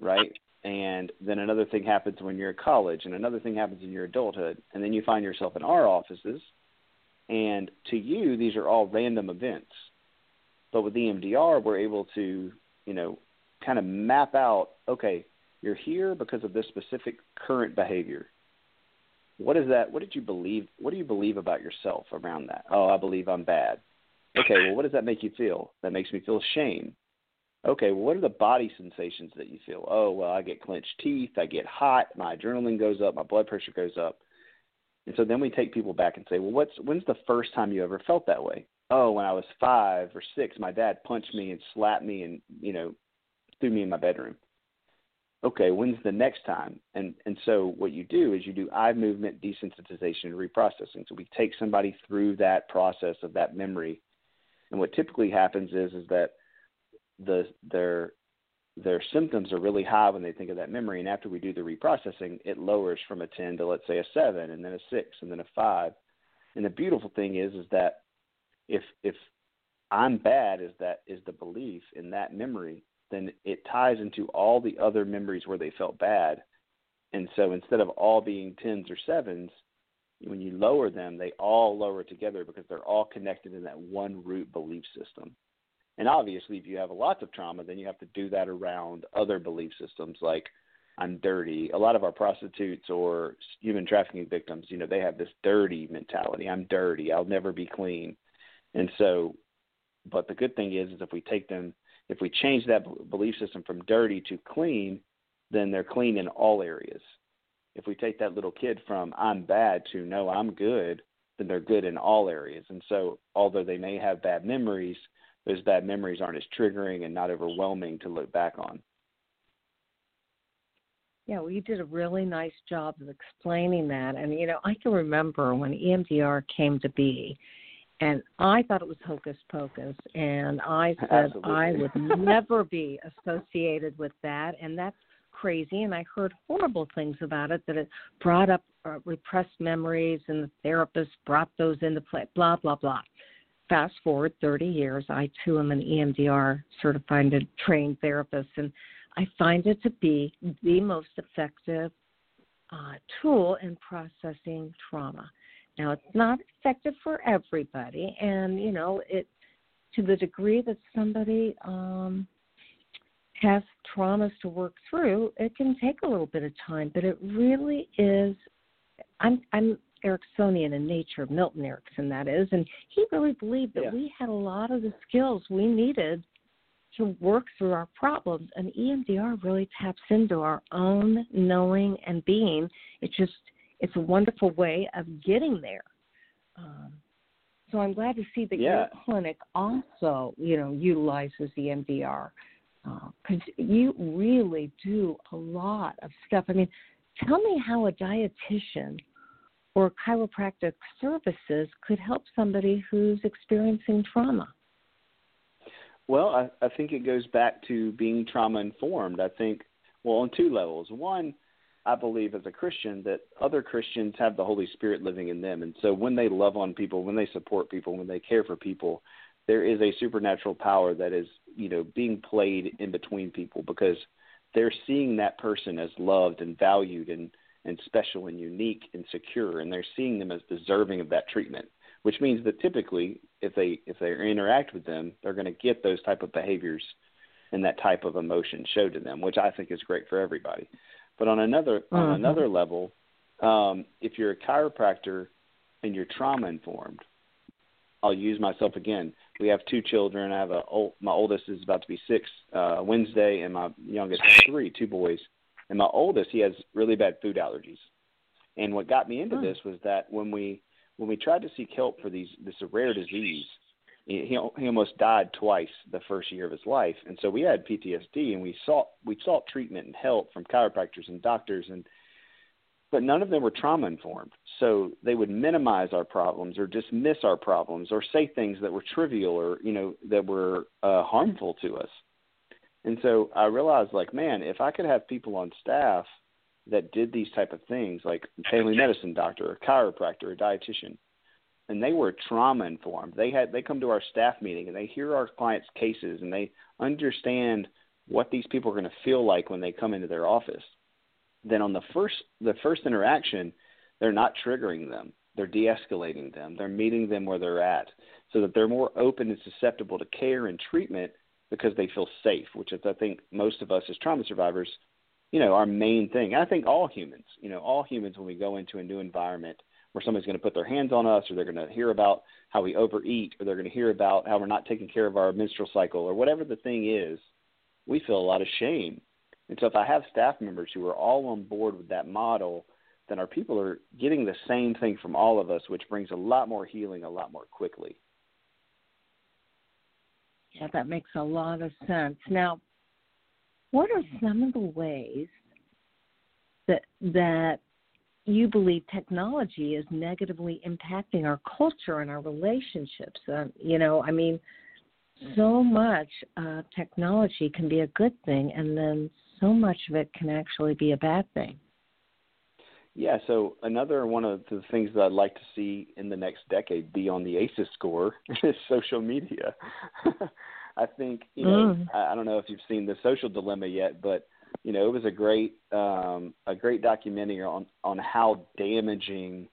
S5: right?" And then another thing happens when you're in college, and another thing happens in your adulthood, and then you find yourself in our offices, and to you these are all random events but with EMDR, we're able to, you know, kind of map out, okay, you're here because of this specific current behavior. What is that? What did you believe? What do you believe about yourself around that? Oh, I believe I'm bad. Okay, well, what does that make you feel? That makes me feel shame. Okay, well, what are the body sensations that you feel? Oh, well, I get clenched teeth, I get hot, my adrenaline goes up, my blood pressure goes up. And so then we take people back and say, well, what's when's the first time you ever felt that way? oh, when I was five or six, my dad punched me and slapped me and you know threw me in my bedroom. Okay, when's the next time? And and so what you do is you do eye movement desensitization and reprocessing. So we take somebody through that process of that memory, and what typically happens is is that the their their symptoms are really high when they think of that memory, and after we do the reprocessing, it lowers from a ten to let's say a seven, and then a six, and then a five. And the beautiful thing is is that if if I'm bad is that is the belief in that memory, then it ties into all the other memories where they felt bad. And so instead of all being tens or sevens, when you lower them, they all lower together because they're all connected in that one root belief system. And obviously, if you have lots of trauma, then you have to do that around other belief systems like I'm dirty. A lot of our prostitutes or human trafficking victims, you know, they have this dirty mentality. I'm dirty. I'll never be clean. And so, but the good thing is, is if we take them, if we change that belief system from dirty to clean, then they're clean in all areas. If we take that little kid from I'm bad to no, I'm good, then they're good in all areas. And so, although they may have bad memories, those bad memories aren't as triggering and not overwhelming to look back on.
S4: Yeah, well, you did a really nice job of explaining that. And, you know, I can remember when EMDR came to be, and I thought it was hocus pocus, and I said
S5: Absolutely.
S4: I would never be associated with that, and that's crazy, and I heard horrible things about it that it brought up uh, repressed memories, and the therapist brought those into play. Blah blah blah. Fast forward 30 years, I too am an EMDR certified and trained therapist, and I find it to be the most effective uh, tool in processing trauma. Now, it's not effective for everybody, and you know it to the degree that somebody um, has traumas to work through, it can take a little bit of time, but it really is. I'm I'm Ericksonian in nature, Milton Erickson, that is, and he really believed that
S5: yeah.
S4: we had a lot of the skills we needed to work through our problems, and EMDR really taps into our own knowing and being. It's just it's a wonderful way of getting there. Um, so I'm glad to see that
S5: yeah.
S4: your clinic also, you know, utilizes EMDR because uh, you really do a lot of stuff. I mean, tell me how a dietitian or chiropractic services could help somebody who's experiencing trauma.
S5: Well, I, I think it goes back to being trauma informed. I think, well, on two levels. One, I believe as a Christian that other Christians have the Holy Spirit living in them. And so when they love on people, when they support people, when they care for people, there is a supernatural power that is, you know, being played in between people because they're seeing that person as loved and valued and, and special and unique and secure and they're seeing them as deserving of that treatment which means that typically if they if they interact with them they're going to get those type of behaviors and that type of emotion showed to them which i think is great for everybody but on another on
S4: mm-hmm.
S5: another level um, if you're a chiropractor and you're trauma informed i'll use myself again we have two children. I have a old, my oldest is about to be six uh, wednesday and my youngest is three two boys. And my oldest he has really bad food allergies. And what got me into
S4: oh.
S5: this was that when we when we tried to seek help for these this rare disease, he he almost died twice the first year of his life, and so we had PTSD, and we sought we sought treatment and help from chiropractors and doctors, and but none of them were trauma informed. So they would minimize our problems or dismiss our problems or say things that were trivial or you know that were uh, harmful to us. And so I realized, like, man, if I could have people on staff that did these type of things, like family medicine doctor, a chiropractor, a dietitian, and they were trauma informed. They had they come to our staff meeting and they hear our clients' cases and they understand what these people are going to feel like when they come into their office. Then on the first the first interaction, they're not triggering them. They're de-escalating them. They're meeting them where they're at, so that they're more open and susceptible to care and treatment because they feel safe. Which is, I think, most of us as trauma survivors you know, our main thing. I think all humans, you know, all humans when we go into a new environment where somebody's going to put their hands on us or they're going to hear about how we overeat or they're going to hear about how we're not taking care of our menstrual cycle or whatever the thing is, we feel a lot of shame. And so if I have staff members who are all on board with that model, then our people are getting the same thing from all of us, which brings a lot more healing a lot more quickly.
S4: Yeah, that makes a lot of sense. Now, what are some of the ways that that you believe technology is negatively impacting our culture and our relationships? Uh, you know, I mean, so much uh, technology can be a good thing, and then so much of it can actually be a bad thing.
S5: Yeah, so another one of the things that I'd like to see in the next decade be on the ACEs score is social media. I think you know mm. I, I don't know if you've seen the Social Dilemma yet, but you know it was a great um, a great documentary on on how damaging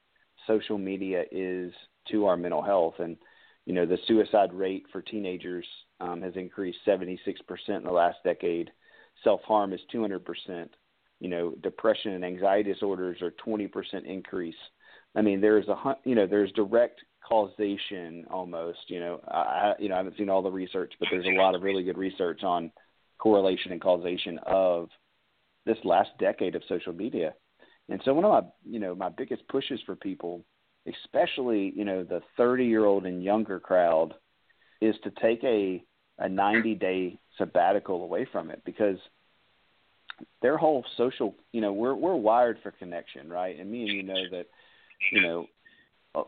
S5: social media is to our mental health and you know the suicide rate for teenagers um, has increased 76% in the last decade self harm is 200% you know depression and anxiety disorders are 20% increase i mean there's a you know there's direct causation almost. You know, I you know I haven't seen all the research, but there's a lot of really good research on correlation and causation of this last decade of social media. And so one of my you know my biggest pushes for people, especially you know the 30 year old and younger crowd, is to take a a 90 day sabbatical away from it because their whole social you know we're we're wired for connection right and me and you know that you know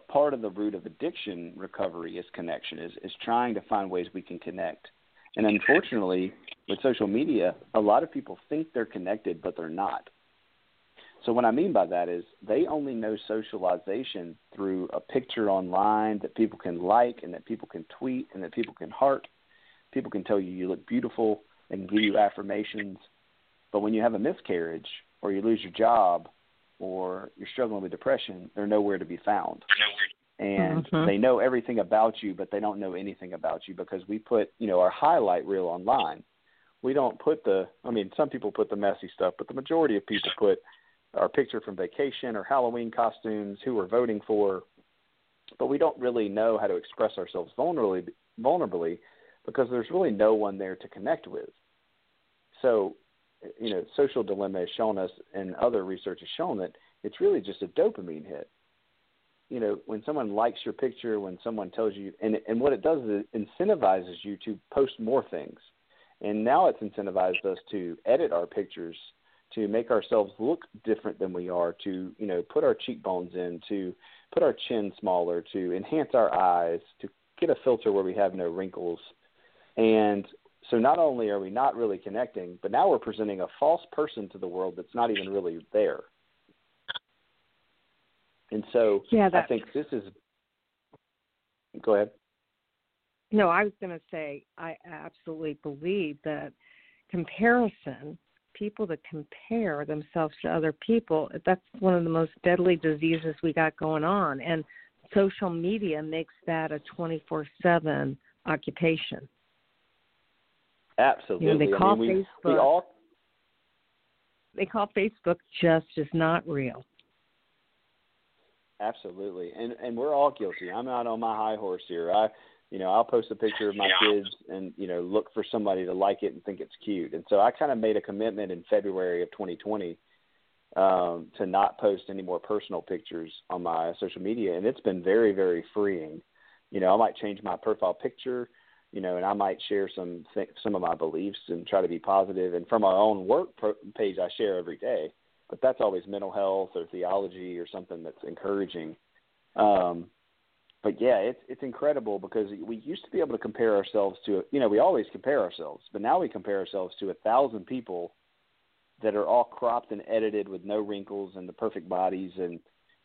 S5: part of the root of addiction recovery is connection is is trying to find ways we can connect And unfortunately, with social media, a lot of people think they're connected, but they're not. So what I mean by that is they only know socialization through a picture online that people can like and that people can tweet and that people can heart. People can tell you you look beautiful and give you affirmations. But when you have a miscarriage or you lose your job or you're struggling with depression, they're nowhere to be found. And
S1: Mhm.
S5: they know everything about you, but they don't know anything about you because we put, you know, our highlight reel online. We don't put the I mean, some people put the messy stuff, but the majority of people put our picture from vacation or Halloween costumes, who we're voting for, but we don't really know how to express ourselves vulnerably, vulnerably because there's really no one there to connect with. So, you know, social dilemma has shown us, and other research has shown that it's really just a dopamine hit. You know, when someone likes your picture, when someone tells you, and and what it does is it incentivizes you to post more things, and now it's incentivized us to edit our pictures to make ourselves look different than we are, to you know put our cheekbones in, to put our chin smaller, to enhance our eyes, to get a filter where we have no wrinkles, and so not only are we not really connecting, but now we're presenting a false person to the world that's not even really there. And so
S4: Yeah,
S5: I think this is. Go ahead.
S4: No, I was going to say I absolutely believe that comparison, people that compare themselves to other people, that's one of the most deadly diseases we got going on. And social media makes that a 24 7 occupation.
S5: Absolutely.
S4: You know, they
S5: I
S4: call
S5: mean, we, we
S4: Facebook-
S5: all
S4: They call Facebook just is not real.
S5: Absolutely, and and we're all guilty. I'm not on my high horse here. I, you know, I'll post a picture of my kids and you know look for somebody to like it and think it's cute. And so I kind of made a commitment in February of 2020 um, to not post any more personal pictures on my social media, and it's been very very freeing. You know, I might change my profile picture, you know, and I might share some some of my beliefs and try to be positive. And from my own work page, I share every day but that's always mental health or theology or something that's encouraging. Um, but yeah, it's it's incredible because we used to be able to compare ourselves to you know we always compare ourselves, but now we compare ourselves to a thousand people that are all cropped and edited with no wrinkles and the perfect bodies and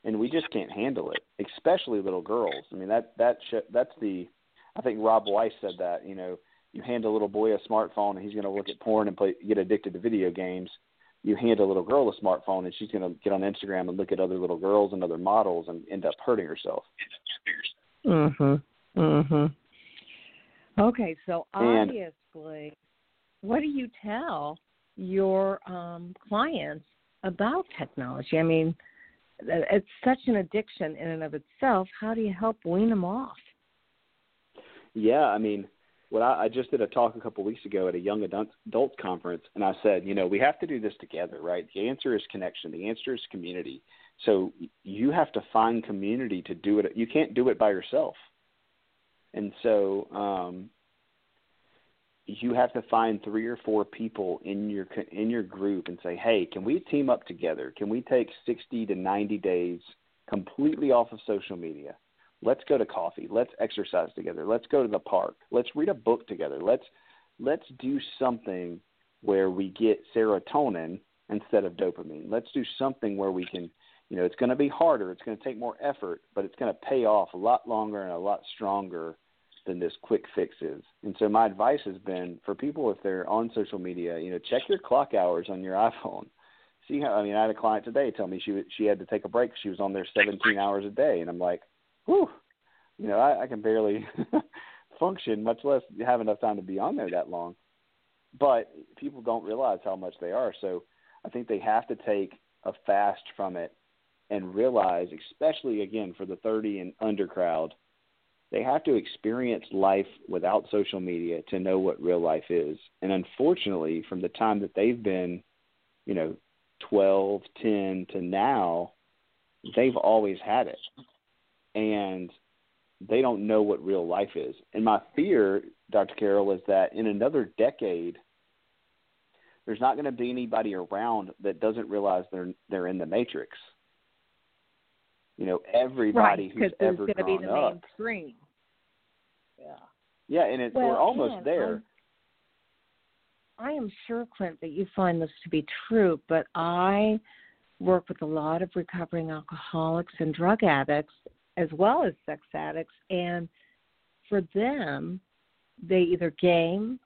S5: and we just can't handle it, especially little girls. I mean that that sh- that's the I think Rob Weiss said that you know you hand a little boy a smartphone and he's going to look at porn and play get addicted to video games you hand a little girl a smartphone and she's going to get on Instagram and look at other little girls and other models and end up hurting herself.
S4: Mhm. Mhm. Okay, so
S5: And-
S4: obviously, what do you tell your um, clients about technology? I mean, it's such an addiction in and of itself. How do you help wean them off?
S5: Yeah, I mean, what I, I just did a talk a couple weeks ago at a young adult, adult conference, and I said, you know, we have to do this together, right? The answer is connection. The answer is community. So you have to find community to do it. You can't do it by yourself. And so um, you have to find three or four people in your in your group and say, "Hey, can we team up together? Can we take 60 to 90 days completely off of social media? Let's go to coffee. Let's exercise together. Let's go to the park. Let's read a book together. Let's let's do something where we get serotonin instead of dopamine. Let's do something where we can, you know, it's going to be harder. It's going to take more effort, but it's going to pay off a lot longer and a lot stronger than this quick fix is. And so my advice has been for people if they're on social media, you know, check your clock hours on your iPhone. See how I mean, I had a client today tell me she she had to take a break. She was on there 17 hours a day, and I'm like, whew, you know, I, I can barely function, much less have enough time to be on there that long. But people don't realize how much they are. So I think they have to take a fast from it and realize, especially again for the 30 and under crowd, they have to experience life without social media to know what real life is. And unfortunately, from the time that they've been, you know, 12, 10 to now, they've always had it. And they don't know what real life is. And my fear, Dr. Carol, is that in another decade, there's not going to be anybody around that doesn't realize they're they're in the matrix. You know, everybody
S4: right,
S5: who's ever
S4: going to be
S5: grown
S4: the
S5: up.
S4: mainstream. Yeah.
S5: Yeah, and it,
S4: Well,
S5: we're almost
S4: and
S5: there.
S4: I'm- I am sure, Clint, that you find this to be true, but I work with a lot of recovering alcoholics and drug addicts, as well as sex addicts, and for them, they either game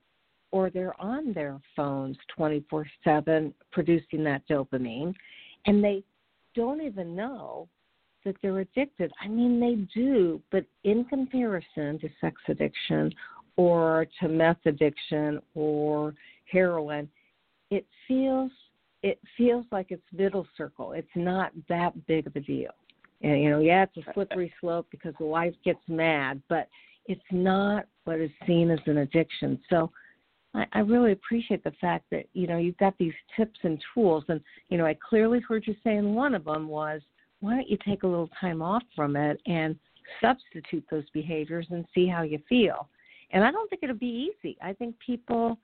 S4: or they're on their phones 24 7 producing that dopamine, and they don't even know that they're addicted. I mean, they do, but in comparison to sex addiction or to meth addiction or heroin, it feels it feels like it's middle circle. It's not that big of a deal. And you know, yeah, it's a slippery slope because the wife gets mad, but it's not what is seen as an addiction. So I, I really appreciate the fact that, you know, you've got these tips and tools and, you know, I clearly heard you saying one of them was why don't you take a little time off from it and substitute those behaviors and see how you feel. And I don't think it'll be easy. I think people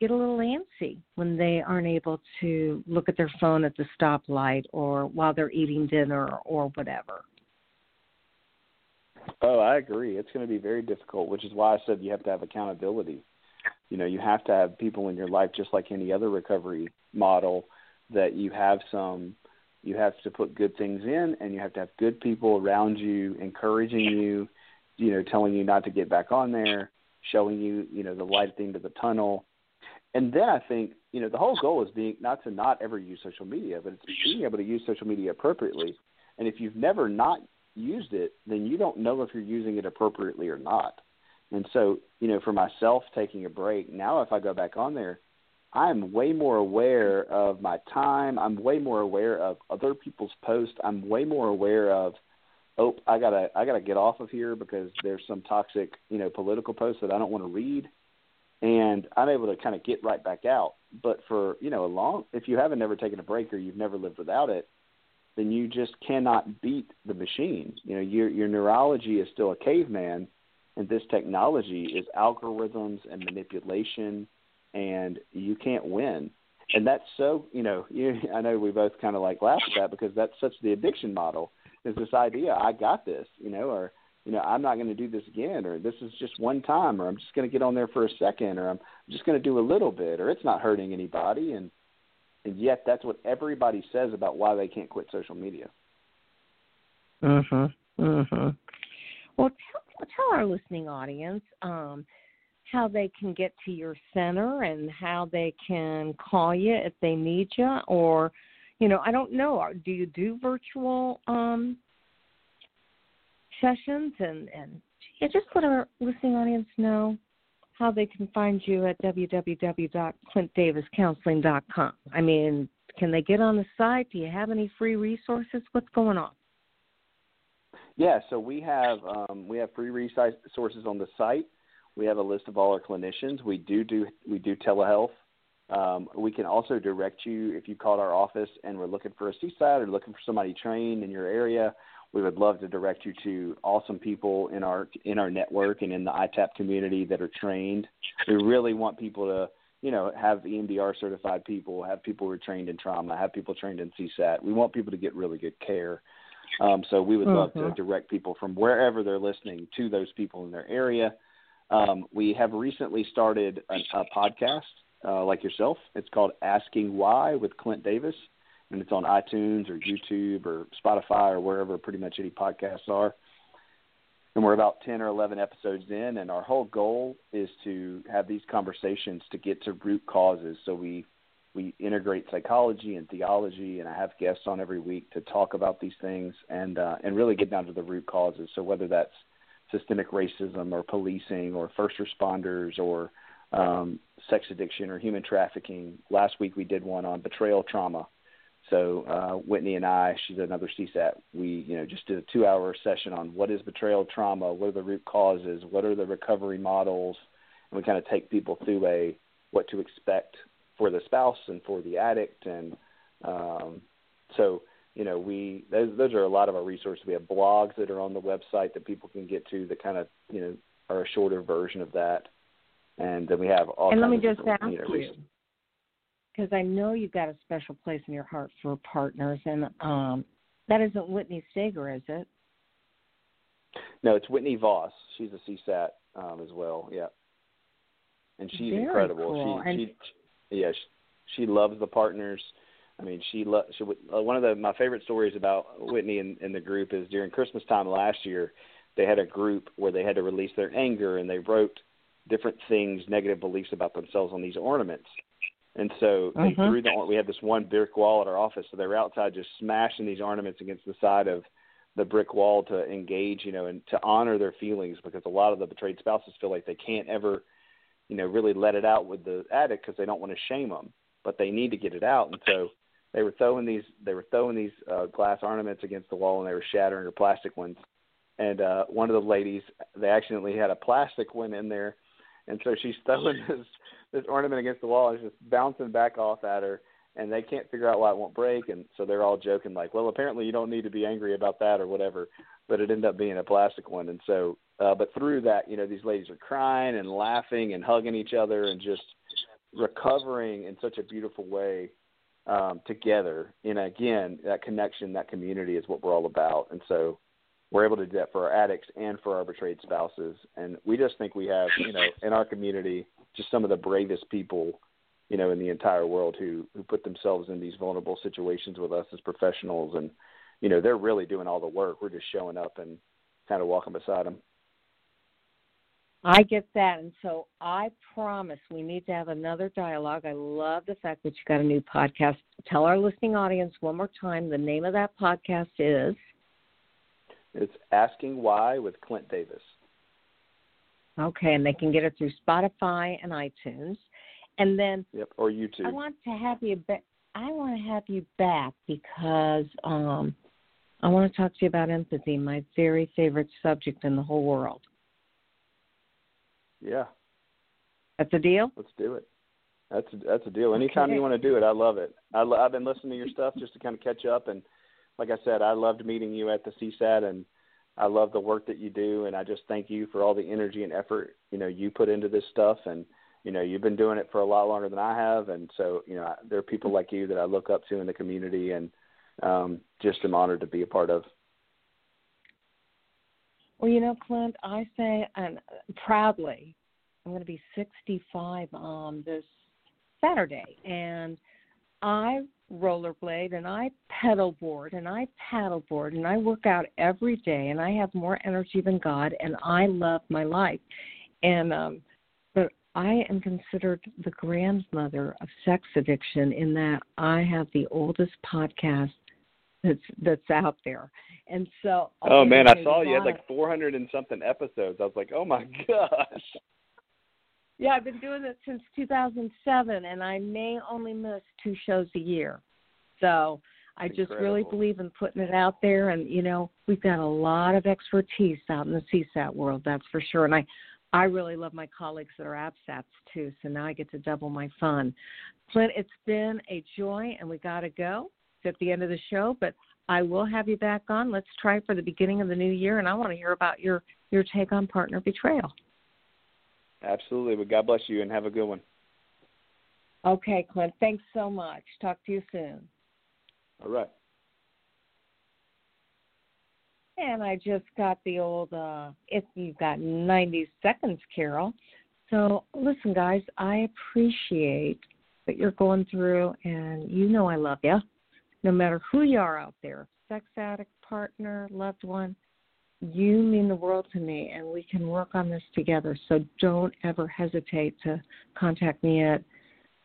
S4: get a little antsy when they aren't able to look at their phone at the stoplight or while they're eating dinner or whatever.
S5: Oh, I agree. It's going to be very difficult, which is why I said you have to have accountability. You know, you have to have people in your life just like any other recovery model that you have some you have to put good things in and you have to have good people around you encouraging you, you know, telling you not to get back on there, showing you, you know, the light at the end of the tunnel and then I think you know the whole goal is being not to not ever use social media, but it's being able to use social media appropriately. And if you've never not used it, then you don't know if you're using it appropriately or not. And so, you know, for myself taking a break, now if I go back on there, I'm way more aware of my time. I'm way more aware of other people's posts. I'm way more aware of, oh, I gotta I gotta get off of here because there's some toxic, you know, political posts that I don't want to read and I'm able to kind of get right back out. But for you know a long, if you haven't never taken a break or you've never lived without it, then you just cannot beat the machine. You know, your your neurology is still a caveman, and this technology is algorithms and manipulation, and you can't win. And that's so you know, you, I know we both kind of like laugh at that because that's such the addiction model is this idea I got this, you know, or you know, I'm not going to do this again, or this is just one time, or I'm just going to get on there for a second, or I'm just going to do a little bit, or it's not hurting anybody, and and yet that's what everybody says about why they can't quit social media.
S4: Mhm. Mhm. Well, tell, tell our listening audience um, how they can get to your center and how they can call you if they need you, or you know, I don't know. Do you do virtual um, sessions and and yeah, just let our listening audience know how they can find you at www.clintdaviscounseling.com. I mean, can they get on the site? Do you have any free resources? What's going on?
S5: Yeah, so we have um, we have free resources on the site. We have a list of all our clinicians. We do do we do telehealth. Um, we can also direct you if you called our office and we're looking for a CSAT or looking for somebody trained in your area we would love to direct you to awesome people in our in our network and in the ITAP community that are trained. We really want people to, you know, have EMDR certified people, have people who are trained in trauma, have people trained in CSAT. We want people to get really good care. Um, so we would love mm-hmm. to direct people from wherever they're listening to those people in their area. Um, we have recently started a, a podcast uh, like yourself. It's called Asking Why with Clint Davis and it's on iTunes or YouTube or Spotify or wherever pretty much any podcasts are. And we're about 10 or 11 episodes in, and our whole goal is to have these conversations to get to root causes. So we we integrate psychology and theology, and I have guests on every week to talk about these things and uh, and really get down to the root causes. So whether that's systemic racism or policing or first responders or um, sex addiction or human trafficking. Last week we did one on betrayal trauma so uh, Whitney and I, she's another CSAT. We, you know, just did a two-hour session on what is betrayal trauma, what are the root causes, what are the recovery models, and we kind of take people through a what to expect for the spouse and for the addict, and um, so you know, we those those are a lot of our resources. We have blogs that are on the website that people can get to that kind of you know are a shorter version of that, and then we have all.
S4: And let me
S5: just
S4: ask you, know, because I know you've got a special place in your heart for partners, and um, that isn't Whitney Steger, is it?
S5: No, it's Whitney Voss. She's a CSAT um, as well. Yeah. and she's
S4: Very
S5: incredible.
S4: cool.
S5: She
S4: And-
S5: she yeah she, she loves the partners. I mean, she lo- she uh, one of the my favorite stories about Whitney and, and the group is during Christmas time last year, they had a group where they had to release their anger and they wrote different things, negative beliefs about themselves on these ornaments. And so they
S4: Mhm.
S5: threw the we had this one brick wall at our office, so they were outside just smashing these ornaments against the side of the brick wall to engage, you know, and to honor their feelings because a lot of the betrayed spouses feel like they can't ever, you know, really let it out with the addict because they don't want to shame them, but they need to get it out. And so they were throwing these they were throwing these uh, glass ornaments against the wall and they were shattering or plastic ones. And uh one of the ladies they accidentally had a plastic one in there and so she's throwing this this ornament against the wall and it's just bouncing back off at her and they can't figure out why it won't break and so they're all joking like well apparently you don't need to be angry about that or whatever but it ended up being a plastic one. And so uh but through that you know these ladies are crying and laughing and hugging each other and just recovering in such a beautiful way um together. And again that connection that community is what we're all about. And so we're able to do that for our addicts and for our betrayed spouses and we just think we have you know in our community just some of the bravest people you know in the entire world who who put themselves in these vulnerable situations with us as professionals and you know they're really doing all the work we're just showing up and kind of walking beside them
S4: I get that. And so I promise we need to have another dialogue. I love the fact that you got a new podcast. Tell our listening audience one more time the name of that podcast is.
S5: It's asking why with clint davis
S4: Okay, and they can get it through Spotify and iTunes. And then
S5: yep or youtube
S4: I want to have you back. I want to have you back because um, I want to talk to you about empathy, my very favorite subject in the whole world.
S5: yeah
S4: That's a deal.
S5: let's do it that's a, that's a deal anytime
S4: Okay.
S5: you want to do it i love it I i've been listening to your stuff just to kind of catch up and like i said i loved meeting you at the csat and i love the work that you do and i just thank you for all the energy and effort you know you put into this stuff and you know you've been doing it for a lot longer than i have and so you know there are people like you that i look up to in the community and um just am honored to be a part of.
S4: Well, you know, Clint, I say and proudly, I'm going to be 65 um, this Saturday, and I rollerblade and I pedalboard and I paddleboard and I work out every day, and I have more energy than God, and I love my life, and um, but I am considered the grandmother of sex addiction in that I have the oldest podcast that's that's out there. And so
S5: oh man i saw you had like 400 and something episodes. I was like oh my gosh
S4: Yeah, I've been doing it since 2007, and I may only miss two shows a year. So I just really believe in putting it out there, and you know we've got a lot of expertise out in the CSAT world, that's for sure. And I, I really love my colleagues that are APSATs too. So now I get to double my fun. Clint, it's been a joy, and we got to go. It's at the end of the show, but I will have you back on. Let's try for the beginning of the new year, and I want to hear about your your take on partner betrayal.
S5: Absolutely but god bless you and have a good one
S4: Okay, Clint. Thanks so much. Talk to you soon.
S5: all right
S4: And I just got the old uh if you've got 90 seconds, Carol. So listen, guys, I appreciate that you're going through, and you know I love you, no matter who you are out there, sex addict, partner, loved one. You mean the world to me, and we can work on this together. So don't ever hesitate to contact me at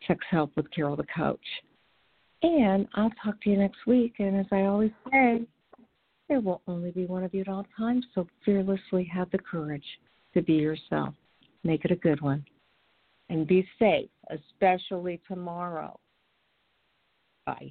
S4: Sex Help with Carol the Coach. And I'll talk to you next week. And as I always say, there will only be one of you at all times, so fearlessly have the courage to be yourself. Make it a good one. And be safe, especially tomorrow. Bye.